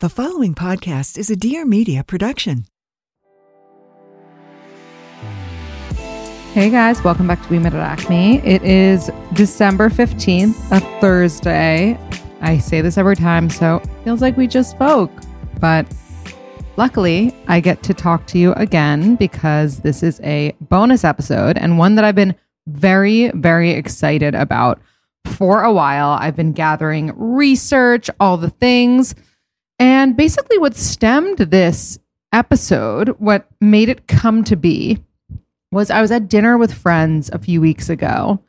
The following podcast is a Dear Media production. Hey guys, welcome back to We Met at Acme. It is December 15th, a Thursday. I say this every time, so it feels like we just spoke. But luckily, I get to talk to you again because this is a bonus episode and one that I've been very, very excited about for a while. I've been gathering research, all the things. And basically, what stemmed this episode, what made it come to be, was I was at dinner with friends a few weeks ago.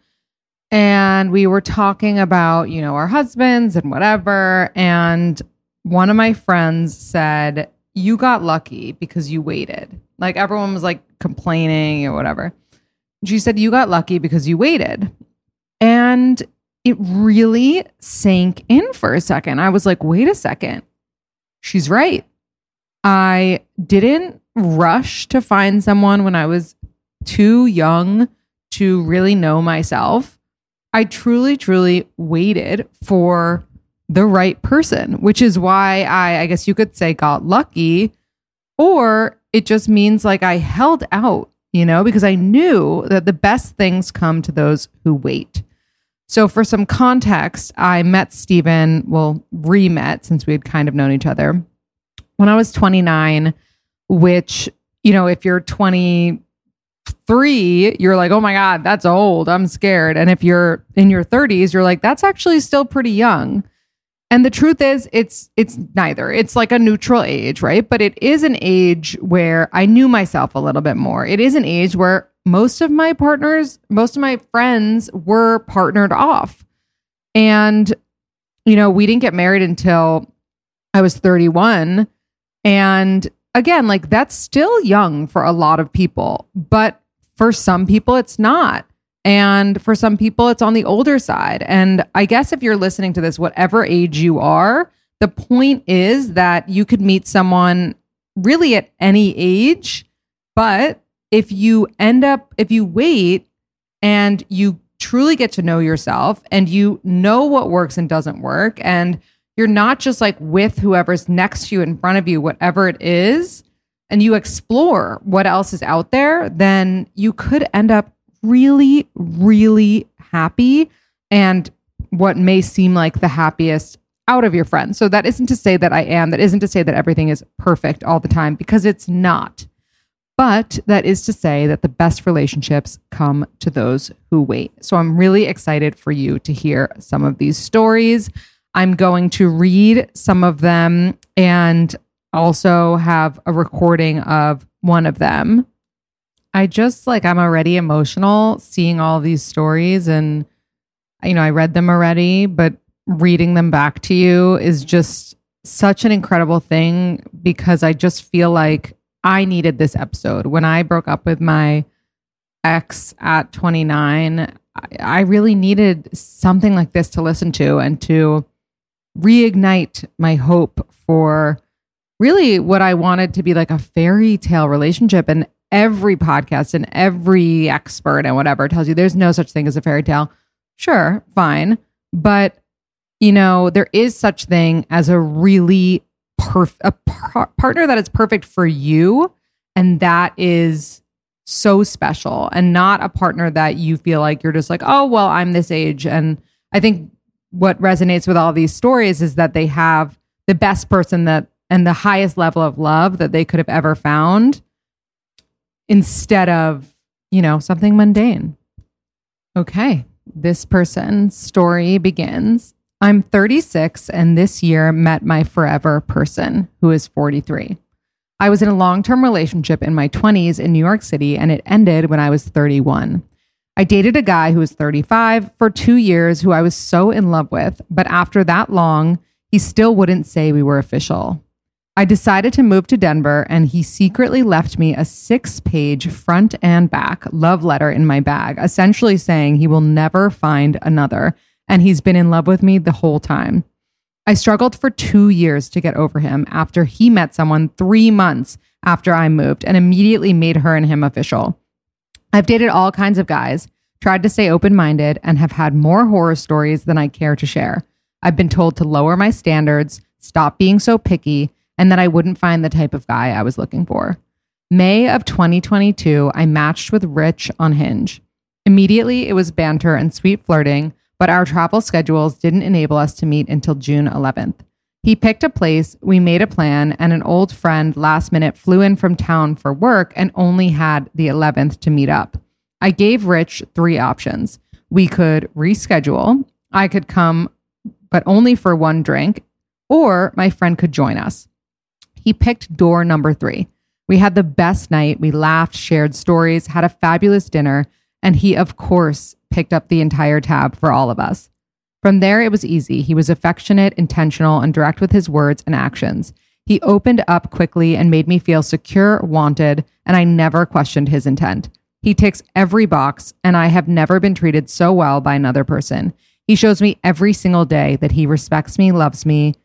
And we were talking about, you know, our husbands and whatever. And one of my friends said, You got lucky because you waited. Like everyone was like complaining or whatever. She said, You got lucky because you waited. And it really sank in for a second. I was like, Wait a second she's right. I didn't rush to find someone when I was too young to really know myself. I truly, truly waited for the right person, which is why I, I guess you could say, got lucky, or it just means like I held out, you know, because I knew that the best things come to those who wait. So, for some context, I met Stephen, well, re met since we had kind of known each other when I was 29, which, you know, if you're 23, you're like, oh my God, that's old. I'm scared. And if you're in your 30s, you're like, that's actually still pretty young. And the truth is it's it's neither. It's like a neutral age, right? But it is an age where I knew myself a little bit more. It is an age where most of my partners, most of my friends were partnered off. And, you know, we didn't get married until I was 31. And again, like that's still young for a lot of people, but for some people, it's not. And for some people, it's on the older side. And I guess if you're listening to this, whatever age you are, the point is that you could meet someone really at any age. But if you end up, if you wait and you truly get to know yourself and you know what works and doesn't work, and you're not just like with whoever's next to you in front of you, whatever it is, and you explore what else is out there, then you could end up really, really happy and what may seem like the happiest out of your friends. So that isn't to say that I am, that isn't to say that everything is perfect all the time because it's not. But that is to say that the best relationships come to those who wait. So I'm really excited for you to hear some of these stories. I'm going to read some of them and also have a recording of one of them. I just like, I'm already emotional seeing all these stories and, you know, I read them already, but reading them back to you is just such an incredible thing because I just feel like I needed this episode. When I broke up with my ex at 29, I really needed something like this to listen to and to reignite my hope for really what I wanted to be like a fairy tale relationship. And every podcast and every expert and whatever tells you there's no such thing as a fairy tale. Sure, fine. But, you know, there is such thing as a really perf- a par- partner that is perfect for you. And that is so special and not a partner that you feel like you're just like, oh, well, I'm this age. And I think what resonates with all these stories is that they have the best person that and the highest level of love that they could have ever found instead of, you know, something mundane. Okay. This person's story begins I'm 36 and this year met my forever person who is 43. I was in a long term relationship in my 20s in New York City and it ended when I was 31. I dated a guy who was 35 for two years who I was so in love with, but after that long, he still wouldn't say we were official. I decided to move to Denver, and he secretly left me a six page front and back love letter in my bag, essentially saying he will never find another, and he's been in love with me the whole time. I struggled for two years to get over him after he met someone three months after I moved and immediately made her and him official. I've dated all kinds of guys, tried to stay open minded, and have had more horror stories than I care to share. I've been told to lower my standards, stop being so picky, and that I wouldn't find the type of guy I was looking for. May of 2022, I matched with Rich on Hinge. Immediately, it was banter and sweet flirting, but our travel schedules didn't enable us to meet until June 11th. He picked a place, we made a plan, and an old friend last minute flew in from town for work and only had the 11th to meet up. I gave Rich three options. We could reschedule, I could come, but only for one drink, or my friend could join us. He picked door number three. We had the best night. We laughed, shared stories, had a fabulous dinner, and he, of course, picked up the entire tab for all of us. From there, it was easy. He was affectionate, intentional, and direct with his words and actions. He opened up quickly and made me feel secure, wanted, and I never questioned his intent. He ticks every box, and I have never been treated so well by another person. He shows me every single day that he respects me, loves me,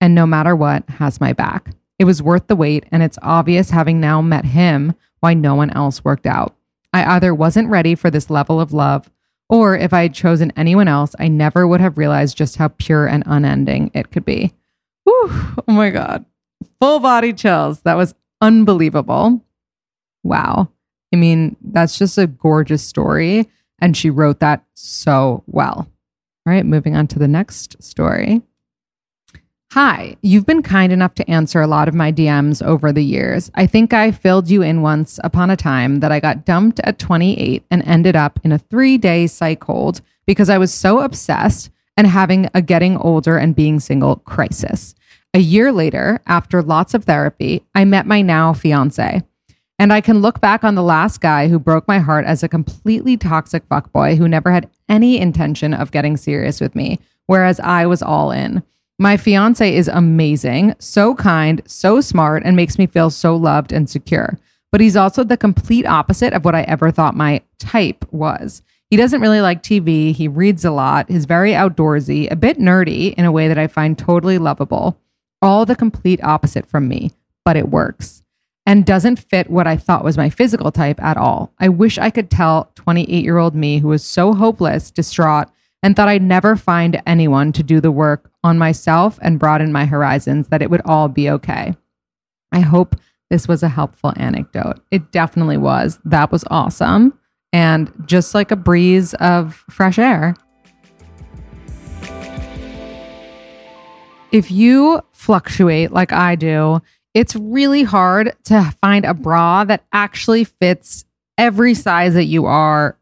and no matter what, has my back. It was worth the wait, and it's obvious having now met him why no one else worked out. I either wasn't ready for this level of love, or if I had chosen anyone else, I never would have realized just how pure and unending it could be. Whew, oh my God. Full body chills. That was unbelievable. Wow. I mean, that's just a gorgeous story. And she wrote that so well. All right, moving on to the next story. Hi, you've been kind enough to answer a lot of my DMs over the years. I think I filled you in once upon a time that I got dumped at 28 and ended up in a three day psych hold because I was so obsessed and having a getting older and being single crisis. A year later, after lots of therapy, I met my now fiance. And I can look back on the last guy who broke my heart as a completely toxic fuckboy who never had any intention of getting serious with me, whereas I was all in. My fiance is amazing, so kind, so smart, and makes me feel so loved and secure. But he's also the complete opposite of what I ever thought my type was. He doesn't really like TV. He reads a lot. He's very outdoorsy, a bit nerdy in a way that I find totally lovable. All the complete opposite from me, but it works and doesn't fit what I thought was my physical type at all. I wish I could tell 28 year old me who was so hopeless, distraught, and thought I'd never find anyone to do the work on myself and broaden my horizons, that it would all be okay. I hope this was a helpful anecdote. It definitely was. That was awesome. And just like a breeze of fresh air. If you fluctuate like I do, it's really hard to find a bra that actually fits every size that you are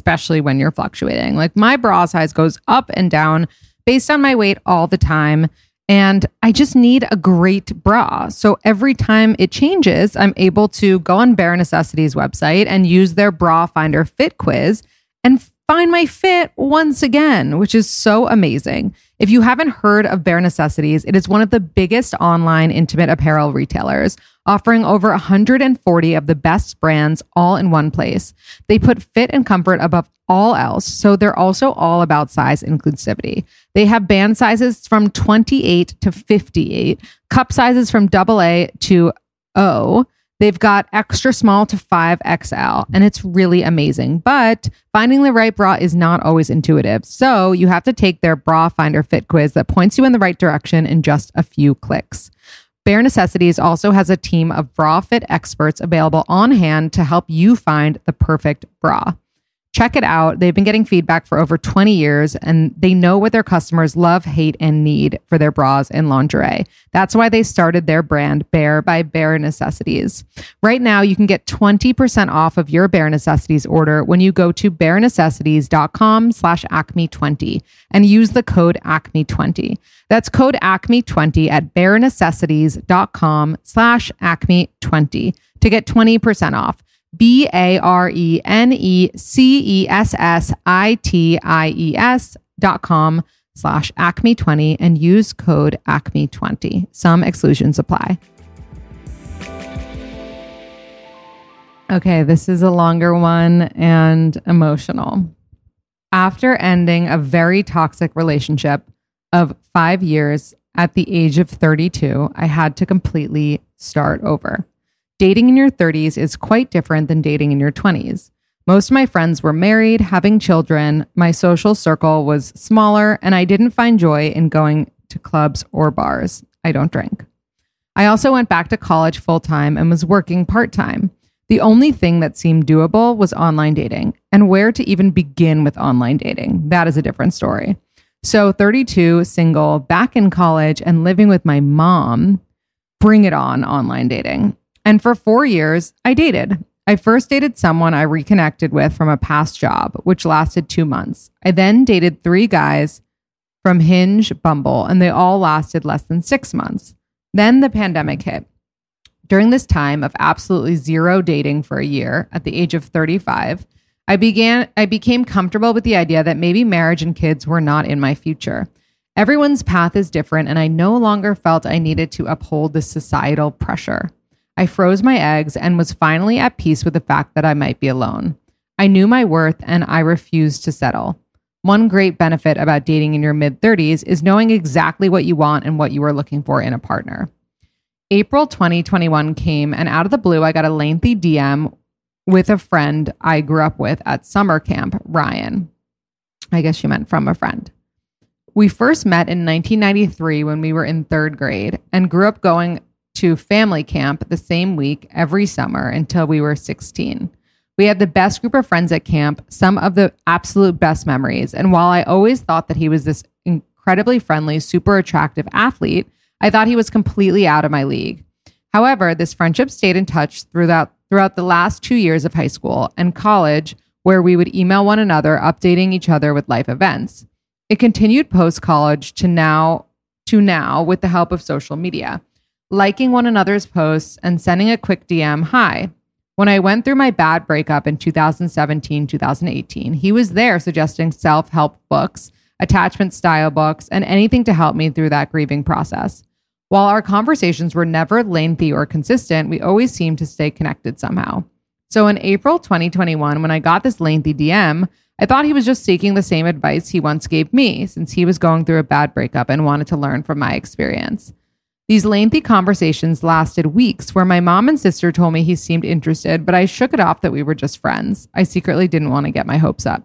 especially when you're fluctuating. Like my bra size goes up and down based on my weight all the time. And I just need a great bra. So every time it changes, I'm able to go on Bare Necessities website and use their bra finder fit quiz and find my fit once again, which is so amazing. If you haven't heard of Bare Necessities, it is one of the biggest online intimate apparel retailers, offering over 140 of the best brands all in one place. They put fit and comfort above all else, so they're also all about size inclusivity. They have band sizes from 28 to 58, cup sizes from AA to O They've got extra small to 5XL, and it's really amazing. But finding the right bra is not always intuitive. So you have to take their bra finder fit quiz that points you in the right direction in just a few clicks. Bare Necessities also has a team of bra fit experts available on hand to help you find the perfect bra. Check it out. They've been getting feedback for over 20 years and they know what their customers love, hate, and need for their bras and lingerie. That's why they started their brand Bare by Bare Necessities. Right now, you can get 20% off of your Bare Necessities order when you go to barenecessities.com slash acme20 and use the code acme20. That's code acme20 at barenecessities.com slash acme20 to get 20% off. B A R E N E C E S S I T I E S dot com slash acme 20 and use code acme 20. Some exclusions apply. Okay, this is a longer one and emotional. After ending a very toxic relationship of five years at the age of 32, I had to completely start over. Dating in your 30s is quite different than dating in your 20s. Most of my friends were married, having children, my social circle was smaller, and I didn't find joy in going to clubs or bars. I don't drink. I also went back to college full time and was working part time. The only thing that seemed doable was online dating, and where to even begin with online dating. That is a different story. So, 32, single, back in college, and living with my mom, bring it on online dating. And for four years, I dated. I first dated someone I reconnected with from a past job, which lasted two months. I then dated three guys from Hinge, Bumble, and they all lasted less than six months. Then the pandemic hit. During this time of absolutely zero dating for a year at the age of 35, I began I became comfortable with the idea that maybe marriage and kids were not in my future. Everyone's path is different and I no longer felt I needed to uphold the societal pressure. I froze my eggs and was finally at peace with the fact that I might be alone. I knew my worth and I refused to settle. One great benefit about dating in your mid 30s is knowing exactly what you want and what you are looking for in a partner. April 2021 came, and out of the blue, I got a lengthy DM with a friend I grew up with at summer camp, Ryan. I guess she meant from a friend. We first met in 1993 when we were in third grade and grew up going to family camp the same week every summer until we were 16. We had the best group of friends at camp, some of the absolute best memories. And while I always thought that he was this incredibly friendly, super attractive athlete, I thought he was completely out of my league. However, this friendship stayed in touch throughout throughout the last 2 years of high school and college where we would email one another updating each other with life events. It continued post college to now to now with the help of social media, liking one another's posts and sending a quick DM, "Hi, when I went through my bad breakup in 2017, 2018, he was there suggesting self help books, attachment style books, and anything to help me through that grieving process. While our conversations were never lengthy or consistent, we always seemed to stay connected somehow. So in April 2021, when I got this lengthy DM, I thought he was just seeking the same advice he once gave me since he was going through a bad breakup and wanted to learn from my experience. These lengthy conversations lasted weeks where my mom and sister told me he seemed interested, but I shook it off that we were just friends. I secretly didn't want to get my hopes up.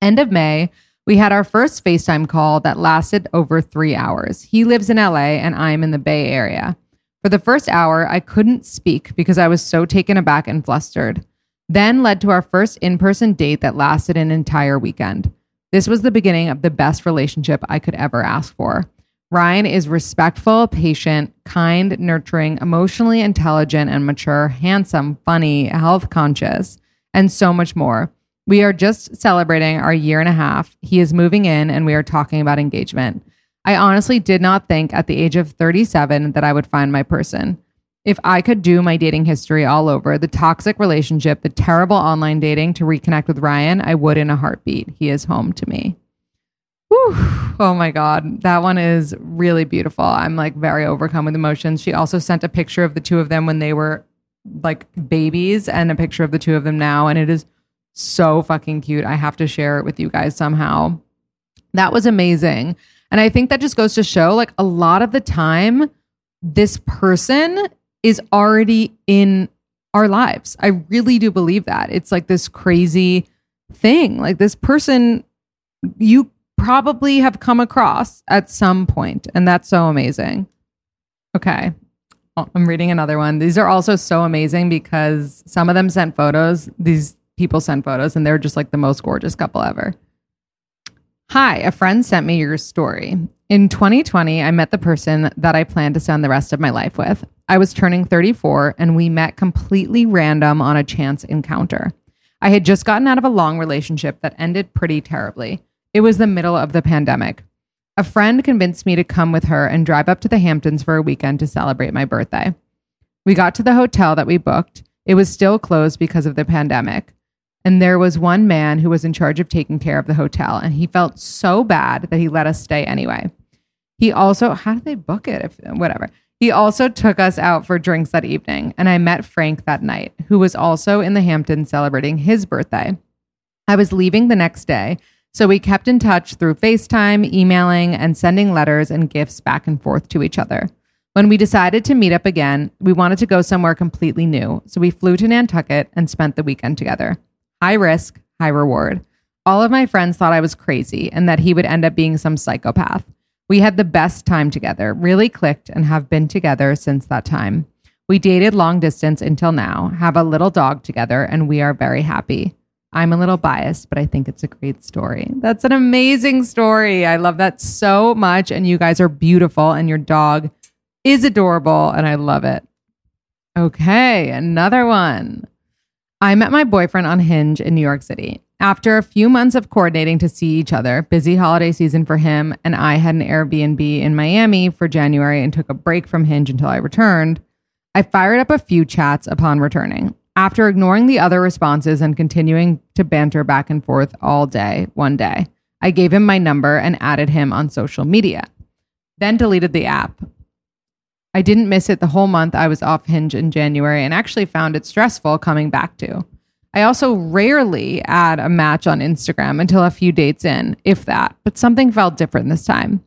End of May, we had our first FaceTime call that lasted over three hours. He lives in LA and I'm in the Bay Area. For the first hour, I couldn't speak because I was so taken aback and flustered. Then led to our first in person date that lasted an entire weekend. This was the beginning of the best relationship I could ever ask for. Ryan is respectful, patient, kind, nurturing, emotionally intelligent and mature, handsome, funny, health conscious, and so much more. We are just celebrating our year and a half. He is moving in and we are talking about engagement. I honestly did not think at the age of 37 that I would find my person. If I could do my dating history all over, the toxic relationship, the terrible online dating to reconnect with Ryan, I would in a heartbeat. He is home to me. Whew. Oh my God. That one is really beautiful. I'm like very overcome with emotions. She also sent a picture of the two of them when they were like babies and a picture of the two of them now. And it is so fucking cute. I have to share it with you guys somehow. That was amazing. And I think that just goes to show like a lot of the time, this person is already in our lives. I really do believe that. It's like this crazy thing. Like this person, you probably have come across at some point, and that's so amazing. Okay. Oh, I'm reading another one. These are also so amazing because some of them sent photos. These people sent photos and they're just like the most gorgeous couple ever. Hi, a friend sent me your story. In 2020, I met the person that I plan to spend the rest of my life with. I was turning 34 and we met completely random on a chance encounter. I had just gotten out of a long relationship that ended pretty terribly. It was the middle of the pandemic. A friend convinced me to come with her and drive up to the Hamptons for a weekend to celebrate my birthday. We got to the hotel that we booked. It was still closed because of the pandemic. And there was one man who was in charge of taking care of the hotel, and he felt so bad that he let us stay anyway. He also, how did they book it? If whatever. He also took us out for drinks that evening, and I met Frank that night, who was also in the Hamptons celebrating his birthday. I was leaving the next day, so we kept in touch through FaceTime, emailing, and sending letters and gifts back and forth to each other. When we decided to meet up again, we wanted to go somewhere completely new, so we flew to Nantucket and spent the weekend together. High risk, high reward. All of my friends thought I was crazy and that he would end up being some psychopath. We had the best time together, really clicked, and have been together since that time. We dated long distance until now, have a little dog together, and we are very happy. I'm a little biased, but I think it's a great story. That's an amazing story. I love that so much. And you guys are beautiful, and your dog is adorable, and I love it. Okay, another one. I met my boyfriend on Hinge in New York City. After a few months of coordinating to see each other, busy holiday season for him, and I had an Airbnb in Miami for January and took a break from Hinge until I returned, I fired up a few chats upon returning. After ignoring the other responses and continuing to banter back and forth all day, one day, I gave him my number and added him on social media, then deleted the app. I didn't miss it the whole month I was off Hinge in January and actually found it stressful coming back to. I also rarely add a match on Instagram until a few dates in, if that, but something felt different this time.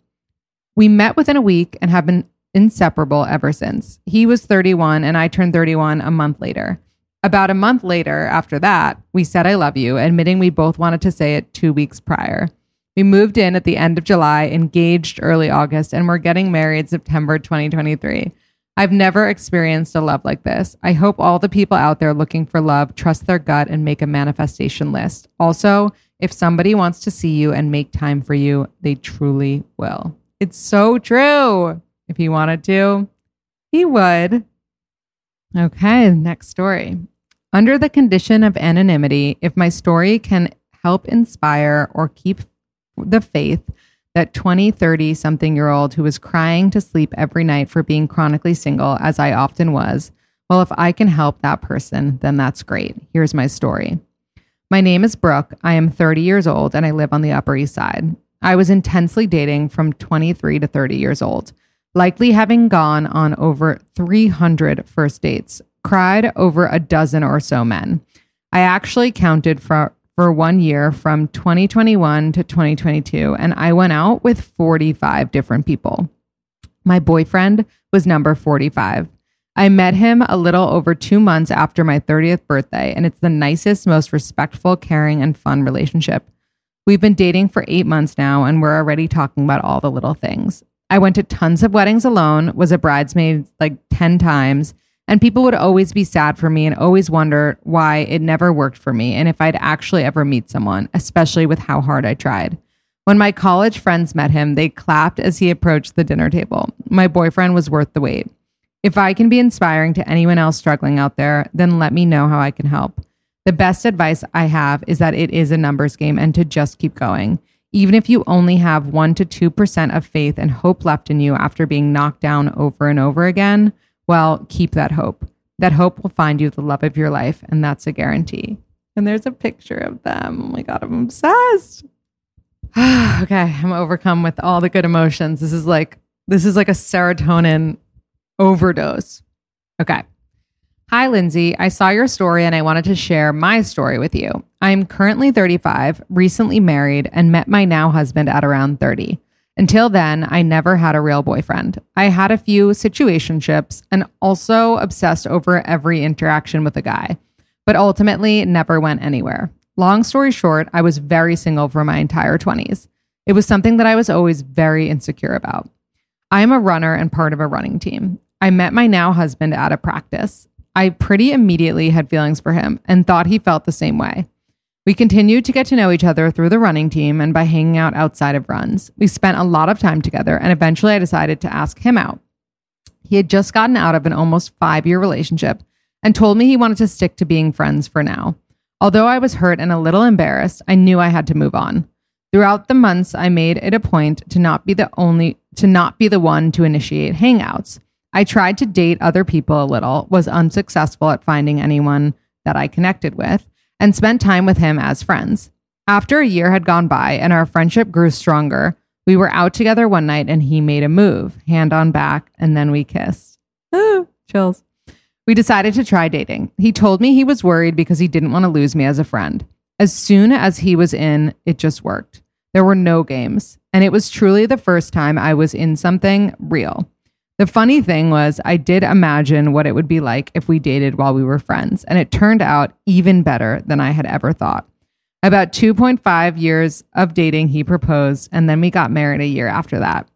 We met within a week and have been inseparable ever since. He was 31 and I turned 31 a month later. About a month later, after that, we said I love you, admitting we both wanted to say it two weeks prior. We moved in at the end of July, engaged early August, and we're getting married September 2023. I've never experienced a love like this. I hope all the people out there looking for love trust their gut and make a manifestation list. Also, if somebody wants to see you and make time for you, they truly will. It's so true. If he wanted to, he would. Okay, next story. Under the condition of anonymity, if my story can help inspire or keep the faith that 20, 30 something year old who was crying to sleep every night for being chronically single, as I often was. Well, if I can help that person, then that's great. Here's my story. My name is Brooke. I am 30 years old and I live on the Upper East Side. I was intensely dating from 23 to 30 years old, likely having gone on over 300 first dates, cried over a dozen or so men. I actually counted for for one year from 2021 to 2022, and I went out with 45 different people. My boyfriend was number 45. I met him a little over two months after my 30th birthday, and it's the nicest, most respectful, caring, and fun relationship. We've been dating for eight months now, and we're already talking about all the little things. I went to tons of weddings alone, was a bridesmaid like 10 times, and people would always be sad for me and always wonder why it never worked for me and if I'd actually ever meet someone, especially with how hard I tried. When my college friends met him, they clapped as he approached the dinner table. My boyfriend was worth the wait. If I can be inspiring to anyone else struggling out there, then let me know how I can help. The best advice I have is that it is a numbers game and to just keep going. Even if you only have 1 to 2% of faith and hope left in you after being knocked down over and over again, well, keep that hope. That hope will find you the love of your life, and that's a guarantee. And there's a picture of them. Oh my God, I'm obsessed. okay, I'm overcome with all the good emotions. This is like this is like a serotonin overdose. Okay. Hi, Lindsay. I saw your story and I wanted to share my story with you. I'm currently 35, recently married, and met my now husband at around 30. Until then, I never had a real boyfriend. I had a few situationships and also obsessed over every interaction with a guy, but ultimately never went anywhere. Long story short, I was very single for my entire 20s. It was something that I was always very insecure about. I am a runner and part of a running team. I met my now husband at a practice. I pretty immediately had feelings for him and thought he felt the same way. We continued to get to know each other through the running team and by hanging out outside of runs. We spent a lot of time together, and eventually I decided to ask him out. He had just gotten out of an almost five year relationship and told me he wanted to stick to being friends for now. Although I was hurt and a little embarrassed, I knew I had to move on. Throughout the months, I made it a point to not be the only to not be the one to initiate hangouts. I tried to date other people a little, was unsuccessful at finding anyone that I connected with, and spent time with him as friends. After a year had gone by and our friendship grew stronger, we were out together one night and he made a move, hand on back, and then we kissed. Ooh, ah, chills. We decided to try dating. He told me he was worried because he didn't want to lose me as a friend. As soon as he was in, it just worked. There were no games, and it was truly the first time I was in something real. The funny thing was, I did imagine what it would be like if we dated while we were friends, and it turned out even better than I had ever thought. About 2.5 years of dating, he proposed, and then we got married a year after that.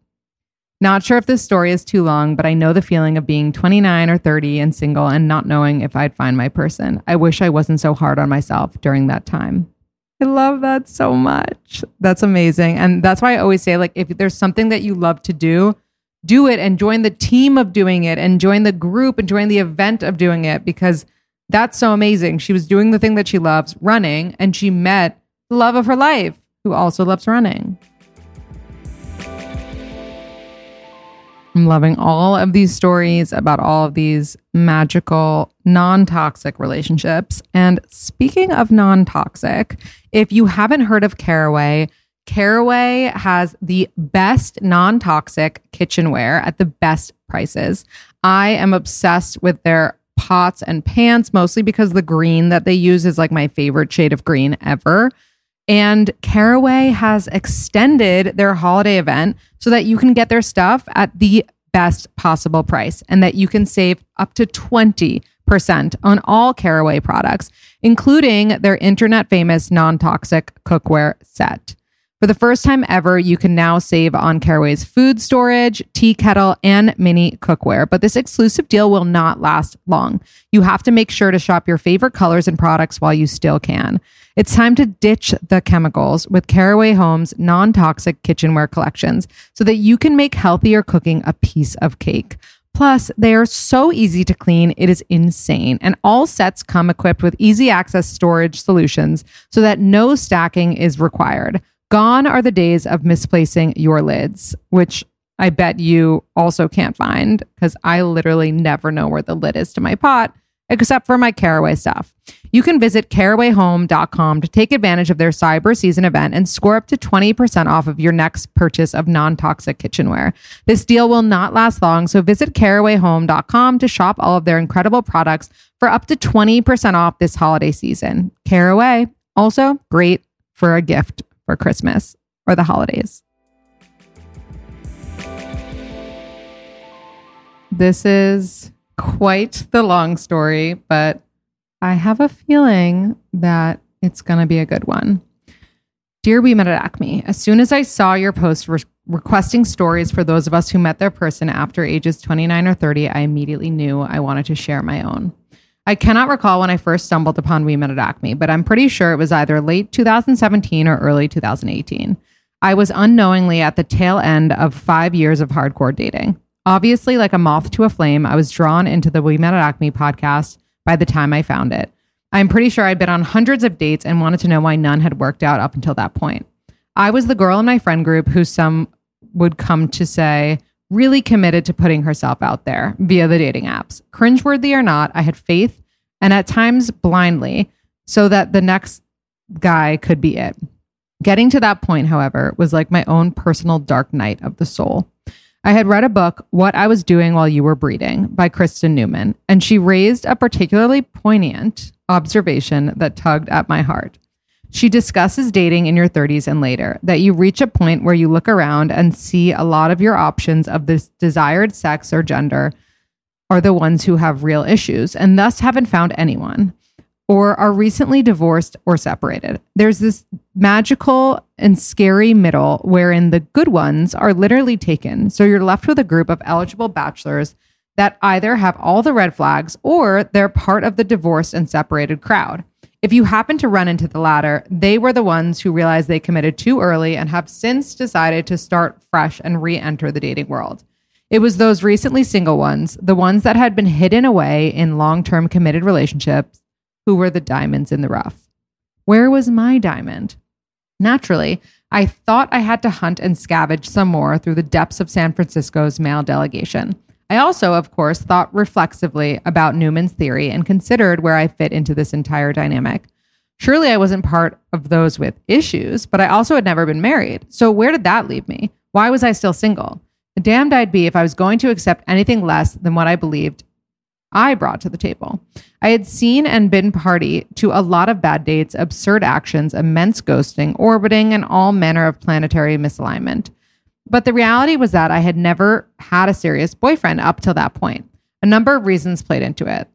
Not sure if this story is too long, but I know the feeling of being 29 or 30 and single and not knowing if I'd find my person. I wish I wasn't so hard on myself during that time. I love that so much. That's amazing. And that's why I always say, like, if there's something that you love to do, do it and join the team of doing it and join the group and join the event of doing it because that's so amazing. She was doing the thing that she loves, running, and she met the love of her life who also loves running. I'm loving all of these stories about all of these magical, non toxic relationships. And speaking of non toxic, if you haven't heard of Caraway, Caraway has the best non toxic kitchenware at the best prices. I am obsessed with their pots and pans, mostly because the green that they use is like my favorite shade of green ever. And Caraway has extended their holiday event so that you can get their stuff at the best possible price and that you can save up to 20% on all Caraway products, including their internet famous non toxic cookware set. For the first time ever, you can now save on Caraway's food storage, tea kettle, and mini cookware. But this exclusive deal will not last long. You have to make sure to shop your favorite colors and products while you still can. It's time to ditch the chemicals with Caraway Home's non toxic kitchenware collections so that you can make healthier cooking a piece of cake. Plus, they are so easy to clean, it is insane. And all sets come equipped with easy access storage solutions so that no stacking is required. Gone are the days of misplacing your lids, which I bet you also can't find because I literally never know where the lid is to my pot except for my Caraway stuff. You can visit carawayhome.com to take advantage of their cyber season event and score up to 20% off of your next purchase of non toxic kitchenware. This deal will not last long, so visit carawayhome.com to shop all of their incredible products for up to 20% off this holiday season. Caraway, also great for a gift for Christmas or the holidays. This is quite the long story, but I have a feeling that it's going to be a good one. Dear We Met at Acme, as soon as I saw your post re- requesting stories for those of us who met their person after ages 29 or 30, I immediately knew I wanted to share my own. I cannot recall when I first stumbled upon We Met at Acme, but I'm pretty sure it was either late 2017 or early 2018. I was unknowingly at the tail end of five years of hardcore dating. Obviously, like a moth to a flame, I was drawn into the We Met at Acme podcast by the time I found it. I'm pretty sure I'd been on hundreds of dates and wanted to know why none had worked out up until that point. I was the girl in my friend group who some would come to say really committed to putting herself out there via the dating apps. Cringeworthy or not, I had faith and at times blindly so that the next guy could be it. Getting to that point, however, was like my own personal dark night of the soul. I had read a book, What I Was Doing While You Were Breeding, by Kristin Newman, and she raised a particularly poignant observation that tugged at my heart. She discusses dating in your 30s and later, that you reach a point where you look around and see a lot of your options of this desired sex or gender are the ones who have real issues and thus haven't found anyone or are recently divorced or separated. There's this magical and scary middle wherein the good ones are literally taken. So you're left with a group of eligible bachelors that either have all the red flags or they're part of the divorced and separated crowd. If you happen to run into the latter, they were the ones who realized they committed too early and have since decided to start fresh and re enter the dating world. It was those recently single ones, the ones that had been hidden away in long term committed relationships, who were the diamonds in the rough. Where was my diamond? Naturally, I thought I had to hunt and scavenge some more through the depths of San Francisco's male delegation. I also, of course, thought reflexively about Newman's theory and considered where I fit into this entire dynamic. Surely I wasn't part of those with issues, but I also had never been married. So where did that leave me? Why was I still single? Damned I'd be if I was going to accept anything less than what I believed I brought to the table. I had seen and been party to a lot of bad dates, absurd actions, immense ghosting, orbiting, and all manner of planetary misalignment. But the reality was that I had never had a serious boyfriend up till that point. A number of reasons played into it,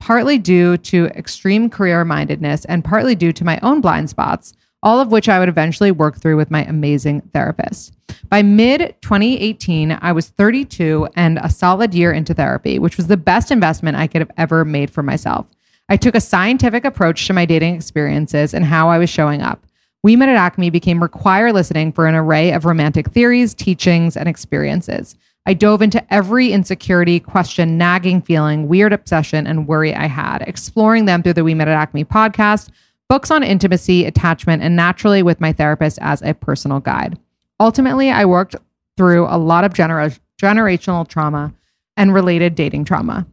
partly due to extreme career mindedness and partly due to my own blind spots, all of which I would eventually work through with my amazing therapist. By mid 2018, I was 32 and a solid year into therapy, which was the best investment I could have ever made for myself. I took a scientific approach to my dating experiences and how I was showing up. We Met at Acme became required listening for an array of romantic theories, teachings, and experiences. I dove into every insecurity, question, nagging feeling, weird obsession, and worry I had, exploring them through the We Met at Acme podcast, books on intimacy, attachment, and naturally with my therapist as a personal guide. Ultimately, I worked through a lot of gener- generational trauma and related dating trauma.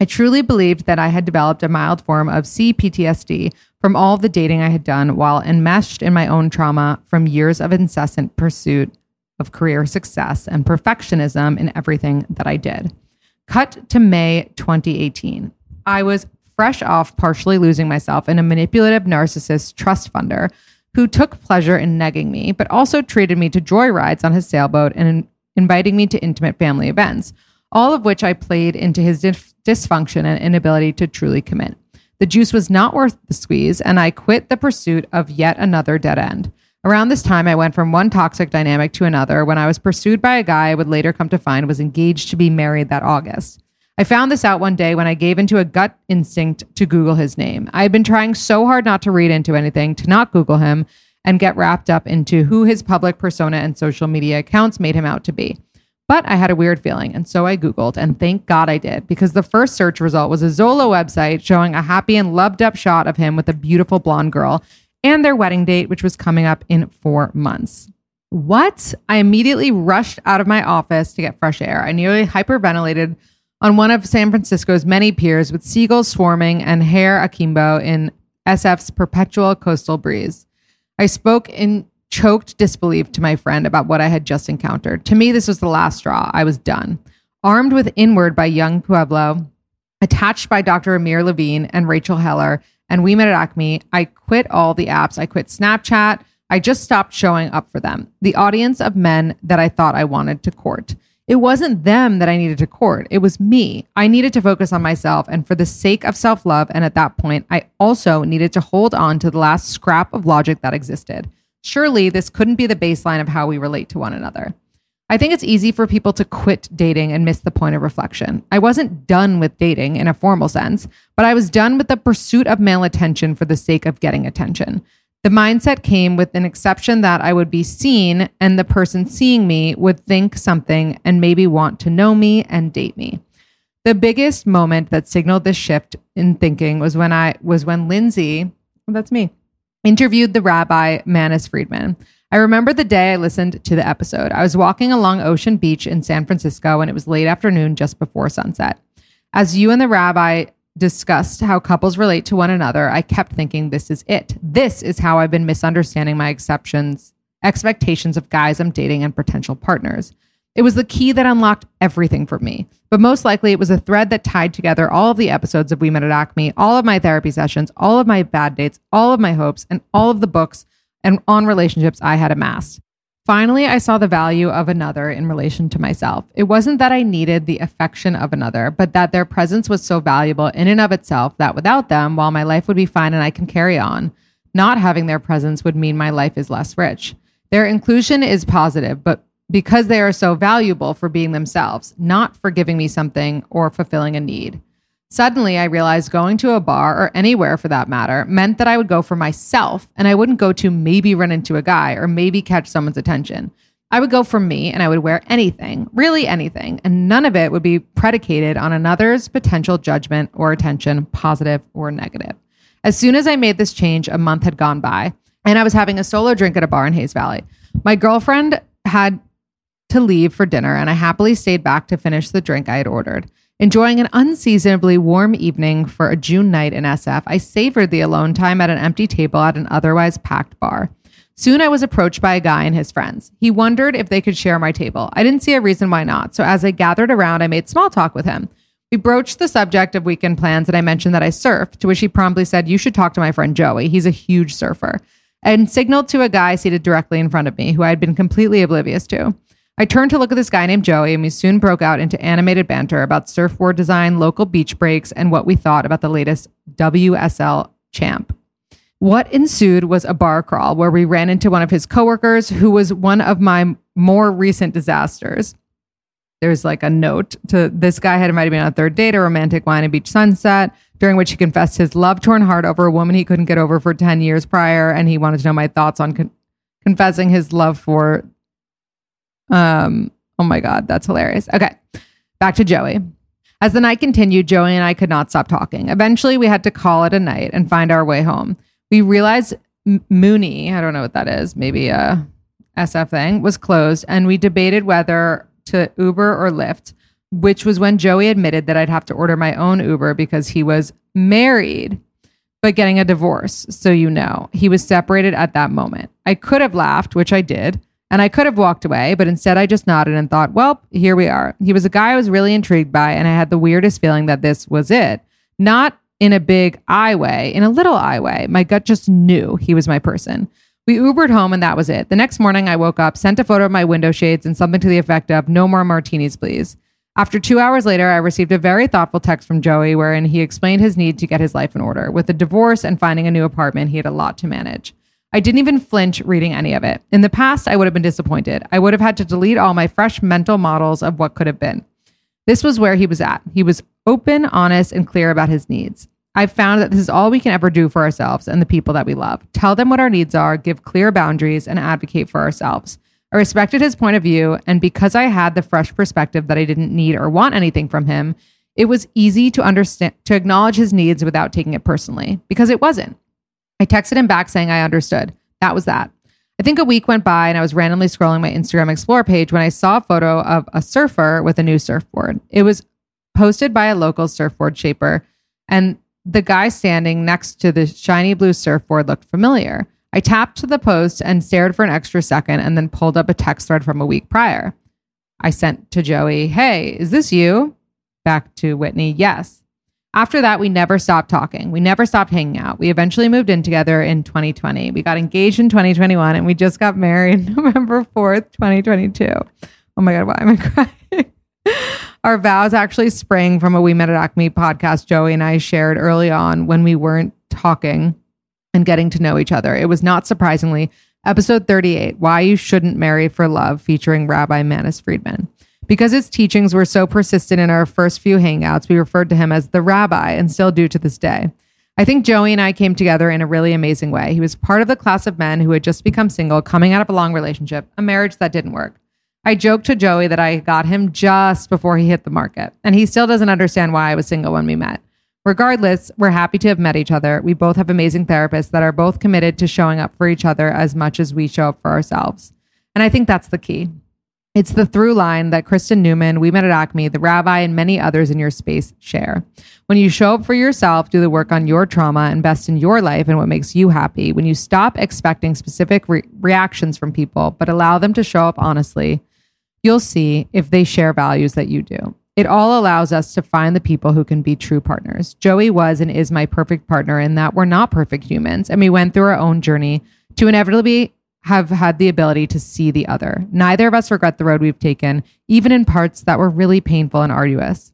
I truly believed that I had developed a mild form of CPTSD from all the dating I had done while enmeshed in my own trauma from years of incessant pursuit of career success and perfectionism in everything that I did. Cut to May 2018. I was fresh off partially losing myself in a manipulative narcissist trust funder who took pleasure in negging me, but also treated me to joyrides on his sailboat and inviting me to intimate family events, all of which I played into his dif- dysfunction and inability to truly commit. The juice was not worth the squeeze, and I quit the pursuit of yet another dead end. Around this time, I went from one toxic dynamic to another when I was pursued by a guy I would later come to find was engaged to be married that August. I found this out one day when I gave into a gut instinct to Google his name. I had been trying so hard not to read into anything, to not Google him, and get wrapped up into who his public persona and social media accounts made him out to be. But I had a weird feeling, and so I Googled, and thank God I did, because the first search result was a Zola website showing a happy and loved up shot of him with a beautiful blonde girl and their wedding date, which was coming up in four months. What? I immediately rushed out of my office to get fresh air. I nearly hyperventilated on one of San Francisco's many piers with seagulls swarming and hair akimbo in SF's perpetual coastal breeze. I spoke in choked disbelief to my friend about what I had just encountered. To me, this was the last straw. I was done. Armed with Inward by Yung Pueblo, attached by Dr. Amir Levine and Rachel Heller, and We Met at Acme, I quit all the apps. I quit Snapchat. I just stopped showing up for them, the audience of men that I thought I wanted to court. It wasn't them that I needed to court. It was me. I needed to focus on myself. And for the sake of self love, and at that point, I also needed to hold on to the last scrap of logic that existed. Surely this couldn't be the baseline of how we relate to one another. I think it's easy for people to quit dating and miss the point of reflection. I wasn't done with dating in a formal sense, but I was done with the pursuit of male attention for the sake of getting attention. The mindset came with an exception that I would be seen and the person seeing me would think something and maybe want to know me and date me. The biggest moment that signaled this shift in thinking was when I was when Lindsay, well, that's me, interviewed the rabbi Manis Friedman. I remember the day I listened to the episode. I was walking along Ocean Beach in San Francisco and it was late afternoon just before sunset. As you and the rabbi discussed how couples relate to one another, I kept thinking, this is it. This is how I've been misunderstanding my exceptions, expectations of guys I'm dating and potential partners. It was the key that unlocked everything for me. But most likely, it was a thread that tied together all of the episodes of We Met at Acme, all of my therapy sessions, all of my bad dates, all of my hopes, and all of the books and on relationships I had amassed. Finally, I saw the value of another in relation to myself. It wasn't that I needed the affection of another, but that their presence was so valuable in and of itself that without them, while my life would be fine and I can carry on, not having their presence would mean my life is less rich. Their inclusion is positive, but because they are so valuable for being themselves, not for giving me something or fulfilling a need. Suddenly, I realized going to a bar or anywhere for that matter meant that I would go for myself and I wouldn't go to maybe run into a guy or maybe catch someone's attention. I would go for me and I would wear anything, really anything, and none of it would be predicated on another's potential judgment or attention, positive or negative. As soon as I made this change, a month had gone by and I was having a solo drink at a bar in Hayes Valley. My girlfriend had to leave for dinner and I happily stayed back to finish the drink I had ordered. Enjoying an unseasonably warm evening for a June night in SF, I savored the alone time at an empty table at an otherwise packed bar. Soon I was approached by a guy and his friends. He wondered if they could share my table. I didn't see a reason why not, so as I gathered around, I made small talk with him. We broached the subject of weekend plans and I mentioned that I surf, to which he promptly said, You should talk to my friend Joey. He's a huge surfer. And signaled to a guy seated directly in front of me who I had been completely oblivious to. I turned to look at this guy named Joey, and we soon broke out into animated banter about surfboard design, local beach breaks, and what we thought about the latest WSL champ. What ensued was a bar crawl where we ran into one of his coworkers who was one of my more recent disasters. There's like a note to this guy had invited me on a third date, a romantic wine and beach sunset, during which he confessed his love torn heart over a woman he couldn't get over for 10 years prior. And he wanted to know my thoughts on con- confessing his love for um, oh my God, that's hilarious. Okay, back to Joey. As the night continued, Joey and I could not stop talking. Eventually, we had to call it a night and find our way home. We realized M- Mooney, I don't know what that is, maybe a SF thing, was closed, and we debated whether to Uber or Lyft, which was when Joey admitted that I'd have to order my own Uber because he was married, but getting a divorce. So you know, he was separated at that moment. I could have laughed, which I did. And I could have walked away, but instead I just nodded and thought, well, here we are. He was a guy I was really intrigued by, and I had the weirdest feeling that this was it. Not in a big I way, in a little I way. My gut just knew he was my person. We Ubered home and that was it. The next morning I woke up, sent a photo of my window shades and something to the effect of, no more martinis, please. After two hours later, I received a very thoughtful text from Joey wherein he explained his need to get his life in order. With a divorce and finding a new apartment, he had a lot to manage. I didn't even flinch reading any of it. In the past, I would have been disappointed. I would have had to delete all my fresh mental models of what could have been. This was where he was at. He was open, honest, and clear about his needs. I've found that this is all we can ever do for ourselves and the people that we love. Tell them what our needs are, give clear boundaries, and advocate for ourselves. I respected his point of view, and because I had the fresh perspective that I didn't need or want anything from him, it was easy to understand to acknowledge his needs without taking it personally because it wasn't. I texted him back saying I understood. That was that. I think a week went by and I was randomly scrolling my Instagram Explore page when I saw a photo of a surfer with a new surfboard. It was posted by a local surfboard shaper, and the guy standing next to the shiny blue surfboard looked familiar. I tapped to the post and stared for an extra second and then pulled up a text thread from a week prior. I sent to Joey, Hey, is this you? Back to Whitney, Yes. After that, we never stopped talking. We never stopped hanging out. We eventually moved in together in 2020. We got engaged in 2021 and we just got married November 4th, 2022. Oh my God, why am I crying? Our vows actually sprang from a We Met at Acme podcast Joey and I shared early on when we weren't talking and getting to know each other. It was not surprisingly episode 38 Why You Shouldn't Marry for Love, featuring Rabbi Manis Friedman. Because his teachings were so persistent in our first few hangouts, we referred to him as the rabbi and still do to this day. I think Joey and I came together in a really amazing way. He was part of the class of men who had just become single, coming out of a long relationship, a marriage that didn't work. I joked to Joey that I got him just before he hit the market, and he still doesn't understand why I was single when we met. Regardless, we're happy to have met each other. We both have amazing therapists that are both committed to showing up for each other as much as we show up for ourselves. And I think that's the key. It's the through line that Kristin Newman, We Met at Acme, the rabbi, and many others in your space share. When you show up for yourself, do the work on your trauma, invest in your life and what makes you happy, when you stop expecting specific re- reactions from people, but allow them to show up honestly, you'll see if they share values that you do. It all allows us to find the people who can be true partners. Joey was and is my perfect partner in that we're not perfect humans, and we went through our own journey to inevitably have had the ability to see the other. Neither of us regret the road we've taken, even in parts that were really painful and arduous.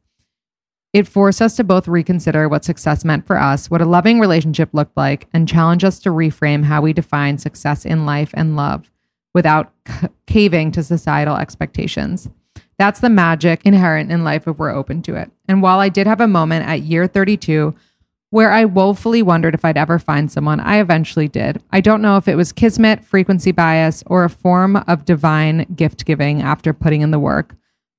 It forced us to both reconsider what success meant for us, what a loving relationship looked like, and challenge us to reframe how we define success in life and love, without c- caving to societal expectations. That's the magic inherent in life if we're open to it. And while I did have a moment at year 32 where I woefully wondered if I'd ever find someone, I eventually did. I don't know if it was kismet, frequency bias, or a form of divine gift giving after putting in the work,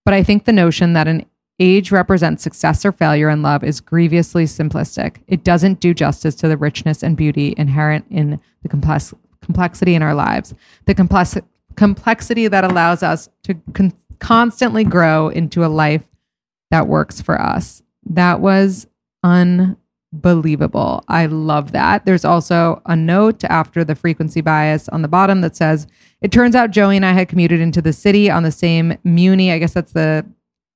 but I think the notion that an age represents success or failure in love is grievously simplistic. It doesn't do justice to the richness and beauty inherent in the complex, complexity in our lives, the complex, complexity that allows us to con- constantly grow into a life that works for us. That was unbelievable. I love that. There's also a note after the frequency bias on the bottom that says, It turns out Joey and I had commuted into the city on the same Muni. I guess that's the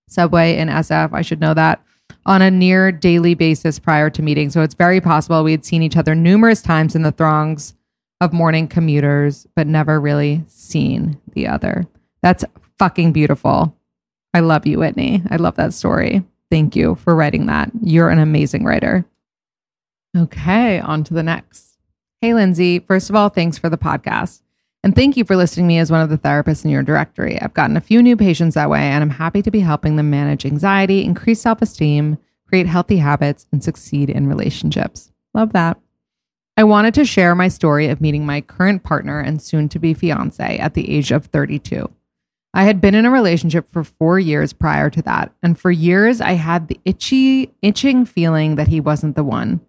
subway in SF. I should know that on a near daily basis prior to meeting. So it's very possible we had seen each other numerous times in the throngs of morning commuters, but never really seen the other. That's fucking beautiful. I love you, Whitney. I love that story. Thank you for writing that. You're an amazing writer. Okay, on to the next. Hey, Lindsay. First of all, thanks for the podcast. And thank you for listing me as one of the therapists in your directory. I've gotten a few new patients that way, and I'm happy to be helping them manage anxiety, increase self esteem, create healthy habits, and succeed in relationships. Love that. I wanted to share my story of meeting my current partner and soon to be fiance at the age of 32. I had been in a relationship for four years prior to that, and for years I had the itchy, itching feeling that he wasn't the one.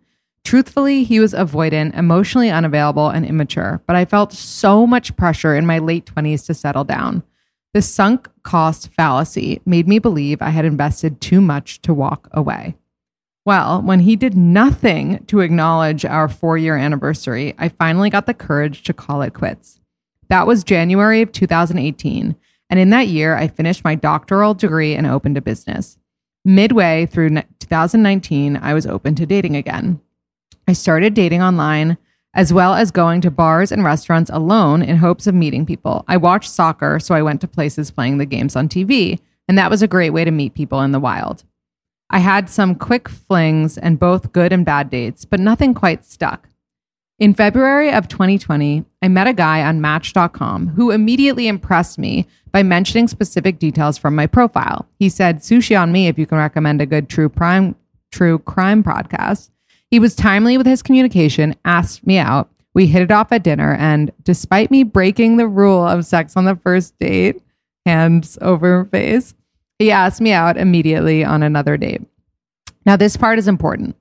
Truthfully, he was avoidant, emotionally unavailable, and immature, but I felt so much pressure in my late 20s to settle down. The sunk cost fallacy made me believe I had invested too much to walk away. Well, when he did nothing to acknowledge our four year anniversary, I finally got the courage to call it quits. That was January of 2018. And in that year, I finished my doctoral degree and opened a business. Midway through 2019, I was open to dating again. I started dating online as well as going to bars and restaurants alone in hopes of meeting people. I watched soccer, so I went to places playing the games on TV, and that was a great way to meet people in the wild. I had some quick flings and both good and bad dates, but nothing quite stuck. In February of 2020, I met a guy on Match.com who immediately impressed me by mentioning specific details from my profile. He said, "Sushi on me if you can recommend a good true crime true crime podcast." He was timely with his communication, asked me out. We hit it off at dinner, and despite me breaking the rule of sex on the first date, hands over face, he asked me out immediately on another date. Now, this part is important.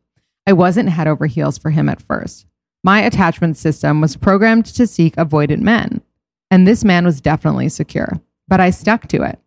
I wasn't head over heels for him at first. My attachment system was programmed to seek avoidant men, and this man was definitely secure, but I stuck to it.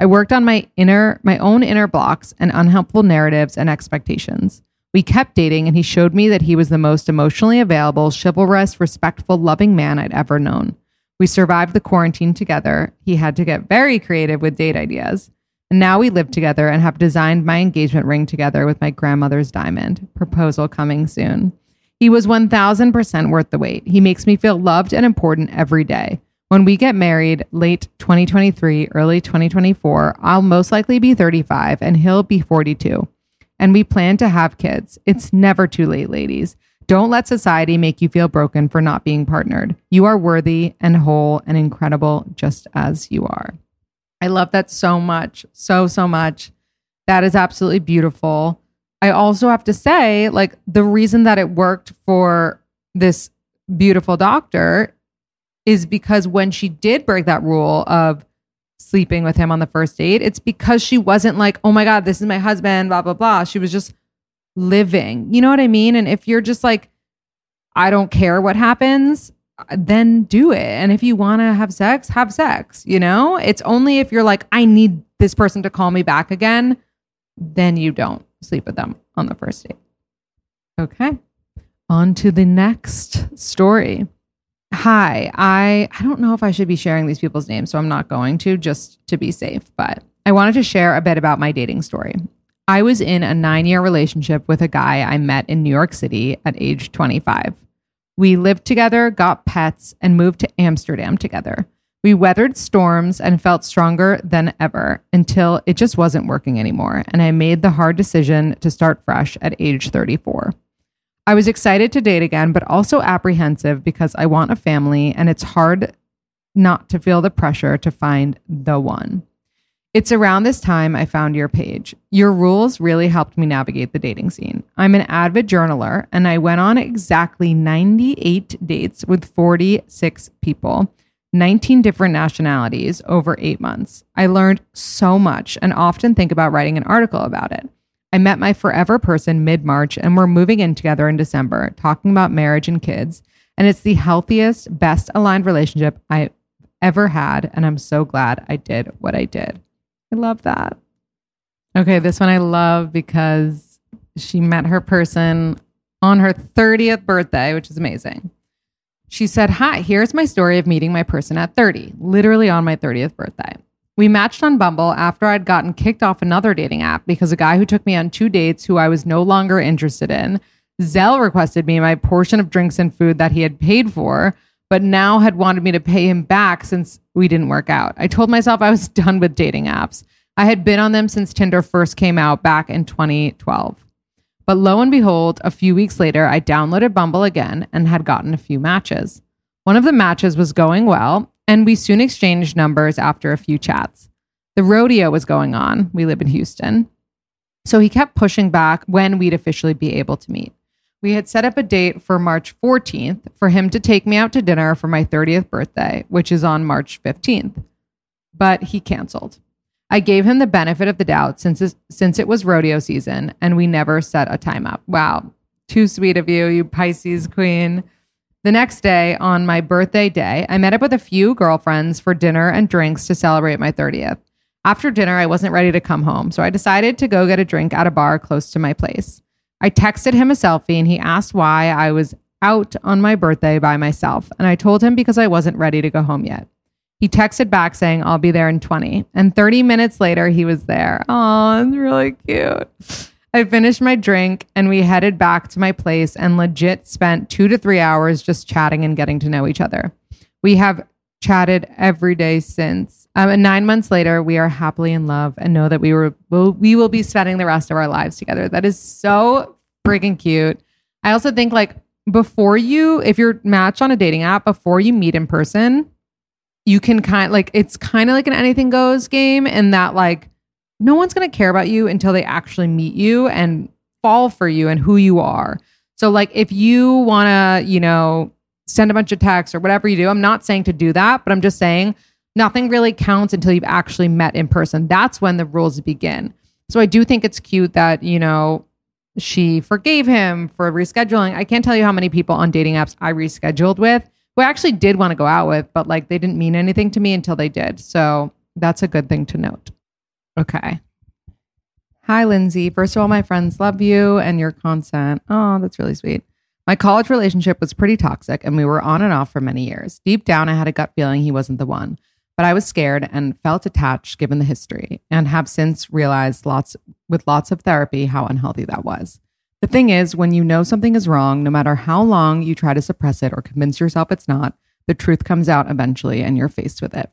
I worked on my inner my own inner blocks and unhelpful narratives and expectations. We kept dating, and he showed me that he was the most emotionally available, chivalrous, respectful, loving man I'd ever known. We survived the quarantine together. He had to get very creative with date ideas. And now we live together and have designed my engagement ring together with my grandmother's diamond. Proposal coming soon. He was 1000% worth the wait. He makes me feel loved and important every day. When we get married late 2023, early 2024, I'll most likely be 35 and he'll be 42 and we plan to have kids. It's never too late, ladies. Don't let society make you feel broken for not being partnered. You are worthy and whole and incredible just as you are. I love that so much. So, so much. That is absolutely beautiful. I also have to say, like, the reason that it worked for this beautiful doctor is because when she did break that rule of sleeping with him on the first date. It's because she wasn't like, oh my God, this is my husband, blah, blah, blah. She was just living. You know what I mean? And if you're just like, I don't care what happens, uh, then do it. And if you want to have sex, have sex. You know, it's only if you're like, I need this person to call me back again, then you don't sleep with them on the first date. Okay. On to the next story. Hi, I I don't know if I should be sharing these people's names, so I'm not going to just to be safe, but I wanted to share a bit about my dating story. I was in a 9-year relationship with a guy I met in New York City at age 25. We lived together, got pets, and moved to Amsterdam together. We weathered storms and felt stronger than ever until it just wasn't working anymore, and I made the hard decision to start fresh at age 34. I was excited to date again, but also apprehensive because I want a family and it's hard not to feel the pressure to find the one. It's around this time I found your page. Your rules really helped me navigate the dating scene. I'm an avid journaler and I went on exactly 98 dates with 46 people, 19 different nationalities over eight months. I learned so much and often think about writing an article about it. I met my forever person mid March and we're moving in together in December, talking about marriage and kids. And it's the healthiest, best aligned relationship I ever had. And I'm so glad I did what I did. I love that. Okay, this one I love because she met her person on her 30th birthday, which is amazing. She said, Hi, here's my story of meeting my person at 30, literally on my 30th birthday. We matched on Bumble after I'd gotten kicked off another dating app because a guy who took me on two dates who I was no longer interested in, Zelle requested me my portion of drinks and food that he had paid for, but now had wanted me to pay him back since we didn't work out. I told myself I was done with dating apps. I had been on them since Tinder first came out back in 2012. But lo and behold, a few weeks later, I downloaded Bumble again and had gotten a few matches. One of the matches was going well, and we soon exchanged numbers after a few chats. The rodeo was going on. We live in Houston. So he kept pushing back when we'd officially be able to meet. We had set up a date for March 14th for him to take me out to dinner for my 30th birthday, which is on March 15th. But he canceled. I gave him the benefit of the doubt since it, since it was rodeo season and we never set a time up. Wow, too sweet of you, you Pisces queen. The next day, on my birthday day, I met up with a few girlfriends for dinner and drinks to celebrate my 30th. After dinner, I wasn't ready to come home, so I decided to go get a drink at a bar close to my place. I texted him a selfie and he asked why I was out on my birthday by myself. And I told him because I wasn't ready to go home yet. He texted back saying, I'll be there in 20. And 30 minutes later, he was there. Oh, it's really cute. I finished my drink and we headed back to my place and legit spent two to three hours just chatting and getting to know each other. We have chatted every day since. Um, and nine months later, we are happily in love and know that we were will we will be spending the rest of our lives together. That is so freaking cute. I also think like before you, if you're matched on a dating app, before you meet in person, you can kind like it's kind of like an anything goes game, and that like no one's gonna care about you until they actually meet you and fall for you and who you are. So like if you wanna, you know, send a bunch of texts or whatever you do. I'm not saying to do that, but I'm just saying nothing really counts until you've actually met in person. That's when the rules begin. So I do think it's cute that, you know, she forgave him for rescheduling. I can't tell you how many people on dating apps I rescheduled with who I actually did want to go out with, but like they didn't mean anything to me until they did. So that's a good thing to note. Okay. Hi, Lindsay. First of all, my friends love you and your content. Oh, that's really sweet. My college relationship was pretty toxic and we were on and off for many years. Deep down, I had a gut feeling he wasn't the one, but I was scared and felt attached given the history and have since realized lots with lots of therapy how unhealthy that was. The thing is, when you know something is wrong, no matter how long you try to suppress it or convince yourself it's not, the truth comes out eventually and you're faced with it.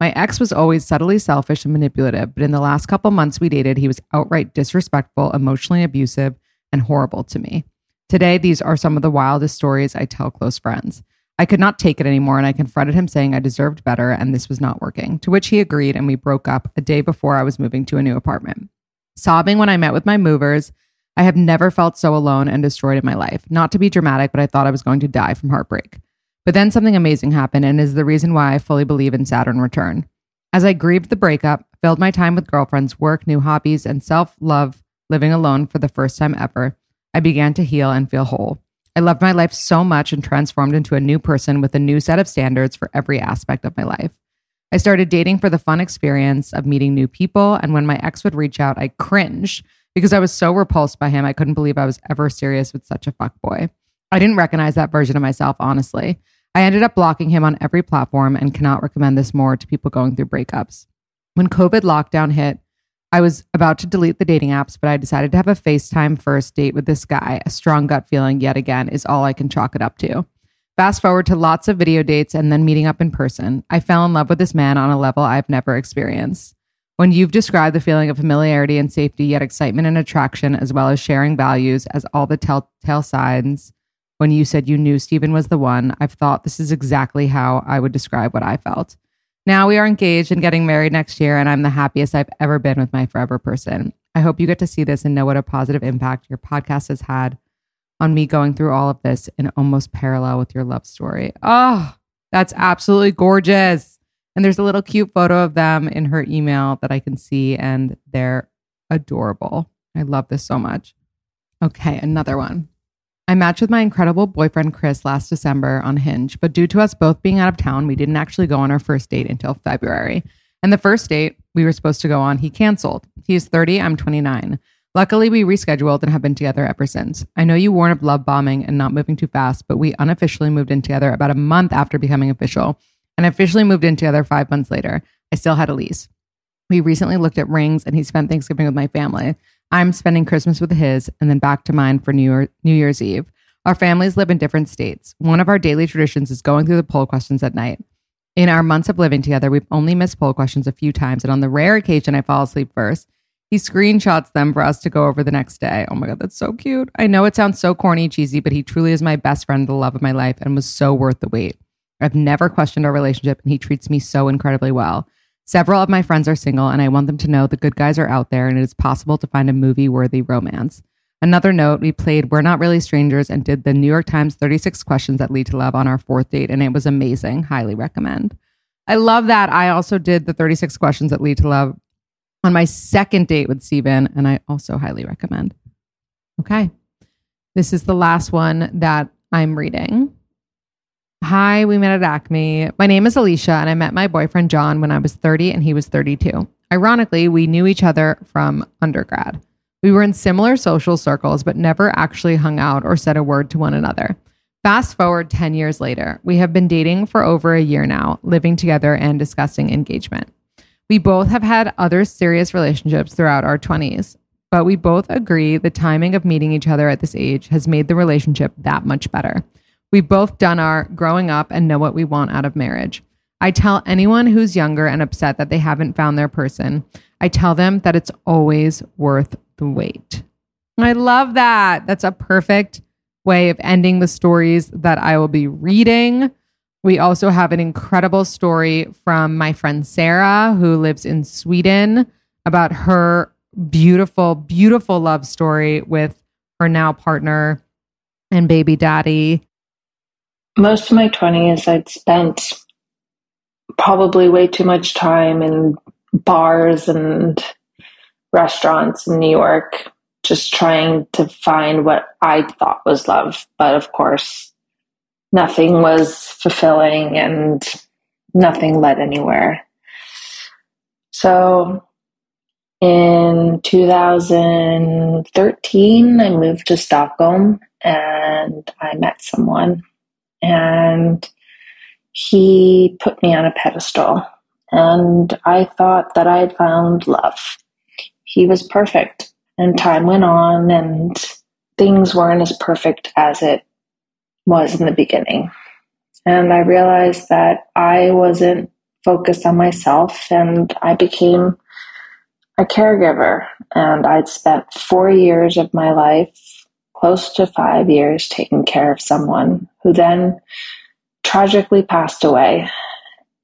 My ex was always subtly selfish and manipulative, but in the last couple months we dated, he was outright disrespectful, emotionally abusive, and horrible to me. Today, these are some of the wildest stories I tell close friends. I could not take it anymore and I confronted him saying I deserved better and this was not working, to which he agreed and we broke up a day before I was moving to a new apartment. Sobbing when I met with my movers, I have never felt so alone and destroyed in my life. Not to be dramatic, but I thought I was going to die from heartbreak. But then something amazing happened and is the reason why I fully believe in Saturn return. As I grieved the breakup, filled my time with girlfriends, work, new hobbies, and self love, living alone for the first time ever, I began to heal and feel whole. I loved my life so much and transformed into a new person with a new set of standards for every aspect of my life. I started dating for the fun experience of meeting new people, and when my ex would reach out, I cringed because I was so repulsed by him. I couldn't believe I was ever serious with such a fuck boy. I didn't recognize that version of myself, honestly. I ended up blocking him on every platform and cannot recommend this more to people going through breakups. When COVID lockdown hit, I was about to delete the dating apps, but I decided to have a FaceTime first date with this guy. A strong gut feeling, yet again, is all I can chalk it up to. Fast forward to lots of video dates and then meeting up in person. I fell in love with this man on a level I've never experienced. When you've described the feeling of familiarity and safety, yet excitement and attraction, as well as sharing values as all the telltale signs When you said you knew Stephen was the one, I've thought this is exactly how I would describe what I felt. Now we are engaged and getting married next year, and I'm the happiest I've ever been with my forever person. I hope you get to see this and know what a positive impact your podcast has had on me going through all of this in almost parallel with your love story. Oh, that's absolutely gorgeous. And there's a little cute photo of them in her email that I can see, and they're adorable. I love this so much. Okay, another one. I matched with my incredible boyfriend Chris last December on Hinge, but due to us both being out of town, we didn't actually go on our first date until February. And the first date we were supposed to go on, he canceled. He's 30, I'm 29. Luckily, we rescheduled and have been together ever since. I know you warn of love bombing and not moving too fast, but we unofficially moved in together about a month after becoming official and officially moved in together five months later. I still had a lease. We recently looked at rings and he spent Thanksgiving with my family. I'm spending Christmas with his and then back to mine for New, Year, New Year's Eve. Our families live in different states. One of our daily traditions is going through the poll questions at night. In our months of living together, we've only missed poll questions a few times, and on the rare occasion I fall asleep first, he screenshots them for us to go over the next day. Oh my God, that's so cute. I know it sounds so corny, cheesy, but he truly is my best friend, the love of my life, and was so worth the wait. I've never questioned our relationship, and he treats me so incredibly well. Several of my friends are single, and I want them to know the good guys are out there and it is possible to find a movie worthy romance. Another note we played We're Not Really Strangers and did the New York Times 36 questions that lead to love on our fourth date, and it was amazing. Highly recommend. I love that. I also did the 36 questions that lead to love on my second date with Steven, and I also highly recommend. Okay. This is the last one that I'm reading. Hi, we met at Acme. My name is Alicia, and I met my boyfriend John when I was 30 and he was 32. Ironically, we knew each other from undergrad. We were in similar social circles, but never actually hung out or said a word to one another. Fast forward 10 years later, we have been dating for over a year now, living together and discussing engagement. We both have had other serious relationships throughout our 20s, but we both agree the timing of meeting each other at this age has made the relationship that much better. We've both done our growing up and know what we want out of marriage. I tell anyone who's younger and upset that they haven't found their person, I tell them that it's always worth the wait. I love that. That's a perfect way of ending the stories that I will be reading. We also have an incredible story from my friend Sarah, who lives in Sweden, about her beautiful, beautiful love story with her now partner and baby daddy most of my 20s, I'd spent probably way too much time in bars and restaurants in New York, just trying to find what I thought was love. But of course, nothing was fulfilling and nothing led anywhere. So in 2013, I moved to Stockholm and I met someone and he put me on a pedestal. And I thought that I had found love. He was perfect. And time went on, and things weren't as perfect as it was in the beginning. And I realized that I wasn't focused on myself, and I became a caregiver. And I'd spent four years of my life close to five years taking care of someone who then tragically passed away.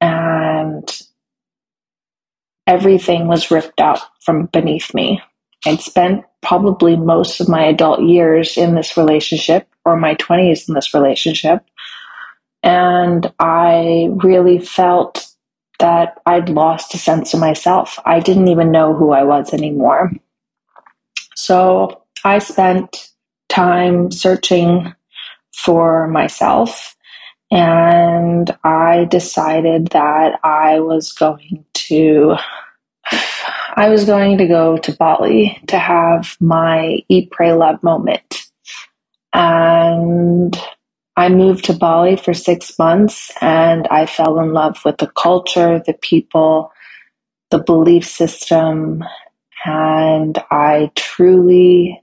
And everything was ripped out from beneath me. I'd spent probably most of my adult years in this relationship or my 20s in this relationship. And I really felt that I'd lost a sense of myself. I didn't even know who I was anymore. So I spent time searching for myself. And I decided that I was going to I was going to go to Bali to have my eat, pray, love moment. And I moved to Bali for six months and I fell in love with the culture, the people, the belief system. And I truly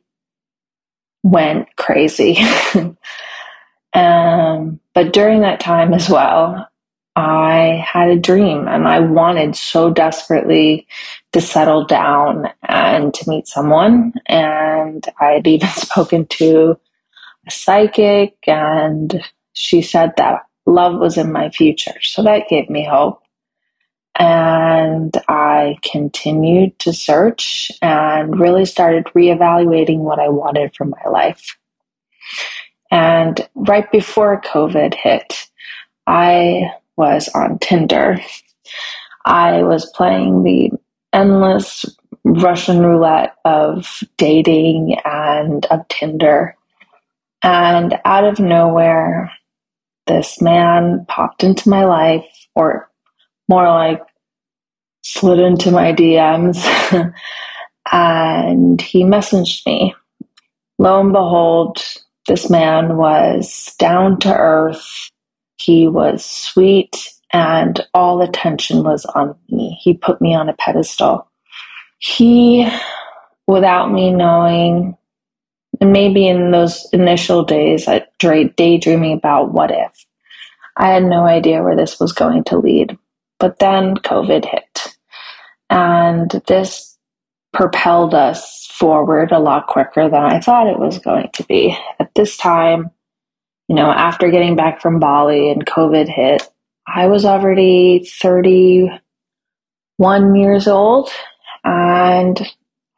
went crazy. um, but during that time as well, I had a dream and I wanted so desperately to settle down and to meet someone. And I had even spoken to a psychic, and she said that love was in my future. So that gave me hope. And I continued to search and really started reevaluating what I wanted for my life. And right before COVID hit, I was on Tinder. I was playing the endless Russian roulette of dating and of Tinder. And out of nowhere, this man popped into my life, or more like slid into my DMs, and he messaged me. Lo and behold, this man was down to earth. He was sweet, and all attention was on me. He put me on a pedestal. He, without me knowing, and maybe in those initial days, I daydreaming about what if. I had no idea where this was going to lead. But then COVID hit. And this propelled us forward a lot quicker than I thought it was going to be. At this time, you know, after getting back from Bali and COVID hit, I was already 31 years old and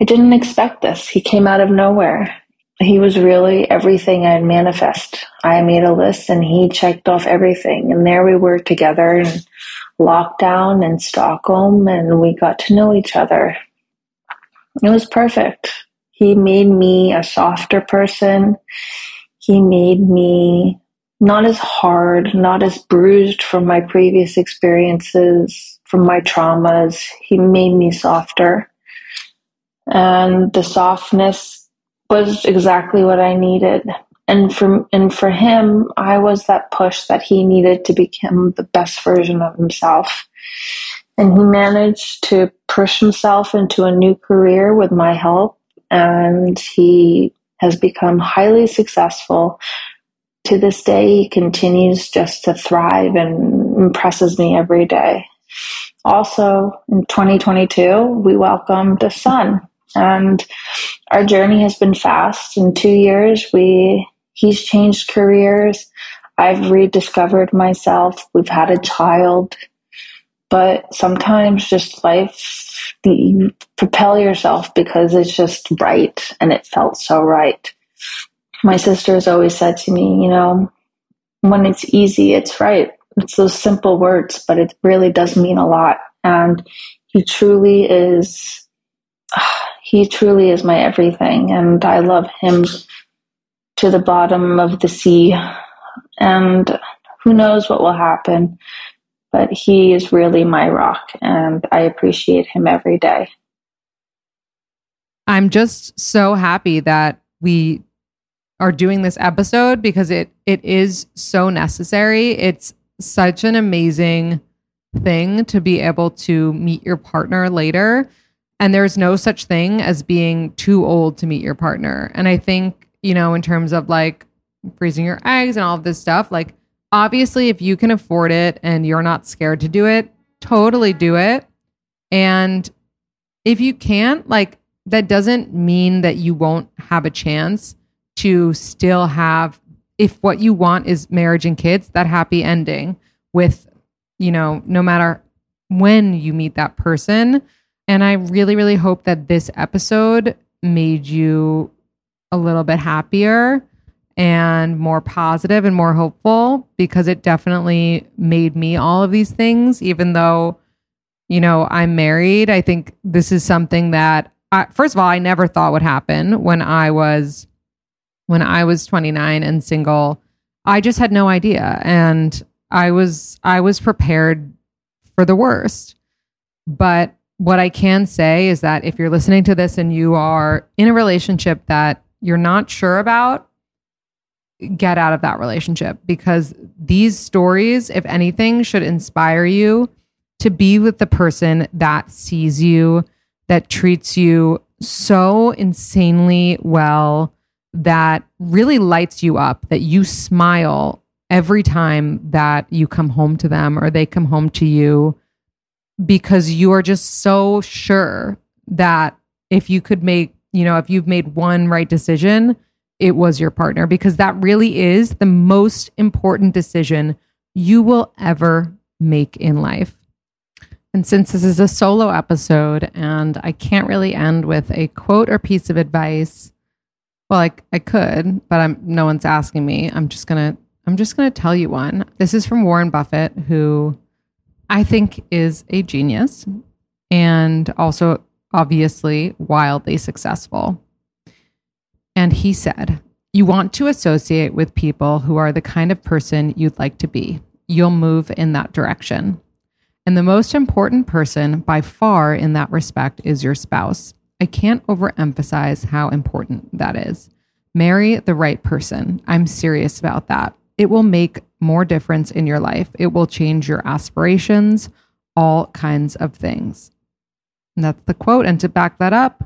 I didn't expect this. He came out of nowhere. He was really everything I'd manifest. I made a list and he checked off everything. And there we were together in lockdown in Stockholm and we got to know each other. It was perfect. He made me a softer person. He made me not as hard, not as bruised from my previous experiences, from my traumas. He made me softer. And the softness was exactly what I needed. And for, and for him, I was that push that he needed to become the best version of himself. And he managed to push himself into a new career with my help. And he has become highly successful to this day, he continues just to thrive and impresses me every day. Also, in 2022, we welcomed a son, and our journey has been fast. In two years, we he's changed careers. I've rediscovered myself. We've had a child, but sometimes just life, you propel yourself because it's just right, and it felt so right my sister has always said to me, you know, when it's easy, it's right. It's those simple words, but it really does mean a lot. And he truly is, he truly is my everything. And I love him to the bottom of the sea. And who knows what will happen, but he is really my rock. And I appreciate him every day. I'm just so happy that we are doing this episode because it it is so necessary. It's such an amazing thing to be able to meet your partner later. And there's no such thing as being too old to meet your partner. And I think, you know, in terms of like freezing your eggs and all of this stuff, like obviously if you can afford it and you're not scared to do it, totally do it. And if you can't, like that doesn't mean that you won't have a chance to still have if what you want is marriage and kids that happy ending with you know no matter when you meet that person and i really really hope that this episode made you a little bit happier and more positive and more hopeful because it definitely made me all of these things even though you know i'm married. I think this is something that I, first of all i never thought would happen when i was when I was 29 and single, I just had no idea. And I was I was prepared for the worst. But what I can say is that if you're listening to this and you are in a relationship that you're not sure about, get out of that relationship. Because these stories, if anything, should inspire you to be with the person that sees you, that treats you so insanely well, that really lights you up, that you smile every time that you come home to them or they come home to you. Because you are just so sure that if you could make, you know, if you've made one right decision, it was your partner because that really is the most important decision you will ever make in life. And since this is a solo episode and I can't really end with a quote or piece of advice, well, I, I could, but I'm no one's asking me. I'm just gonna I'm just gonna tell you one. This is from Warren Buffett, who I think is a genius and also obviously wildly successful. And he said, You want to associate with people who are the kind of person you'd like to be. You'll move in that direction. And the most important person by far in that respect is your spouse. I can't overemphasize how important that is. Marry the right person. I'm serious about that. It will make more difference in your life. It will change your aspirations, all kinds of things. And that's the quote. And to back that up,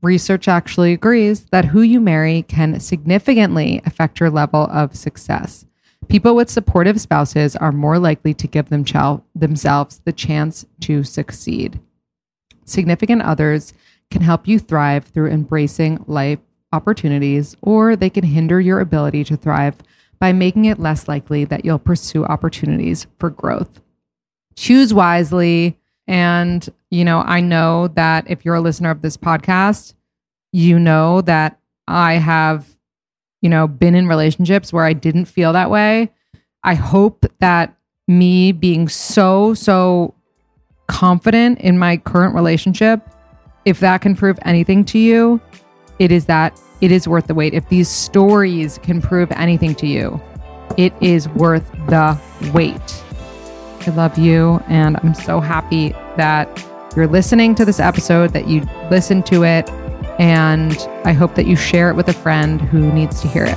research actually agrees that who you marry can significantly affect your level of success. People with supportive spouses are more likely to give themselves the chance to succeed. Significant others can help you thrive through embracing life opportunities, or they can hinder your ability to thrive by making it less likely that you'll pursue opportunities for growth. Choose wisely. And, you know, I know that if you're a listener of this podcast, you know that I have, you know, been in relationships where I didn't feel that way. I hope that me being so, so confident in my current relationship, if that can prove anything to you, it is that it is worth the wait. If these stories can prove anything to you, it is worth the wait. I love you, and I'm so happy that you're listening to this episode, that you listened to it, and I hope that you share it with a friend who needs to hear it.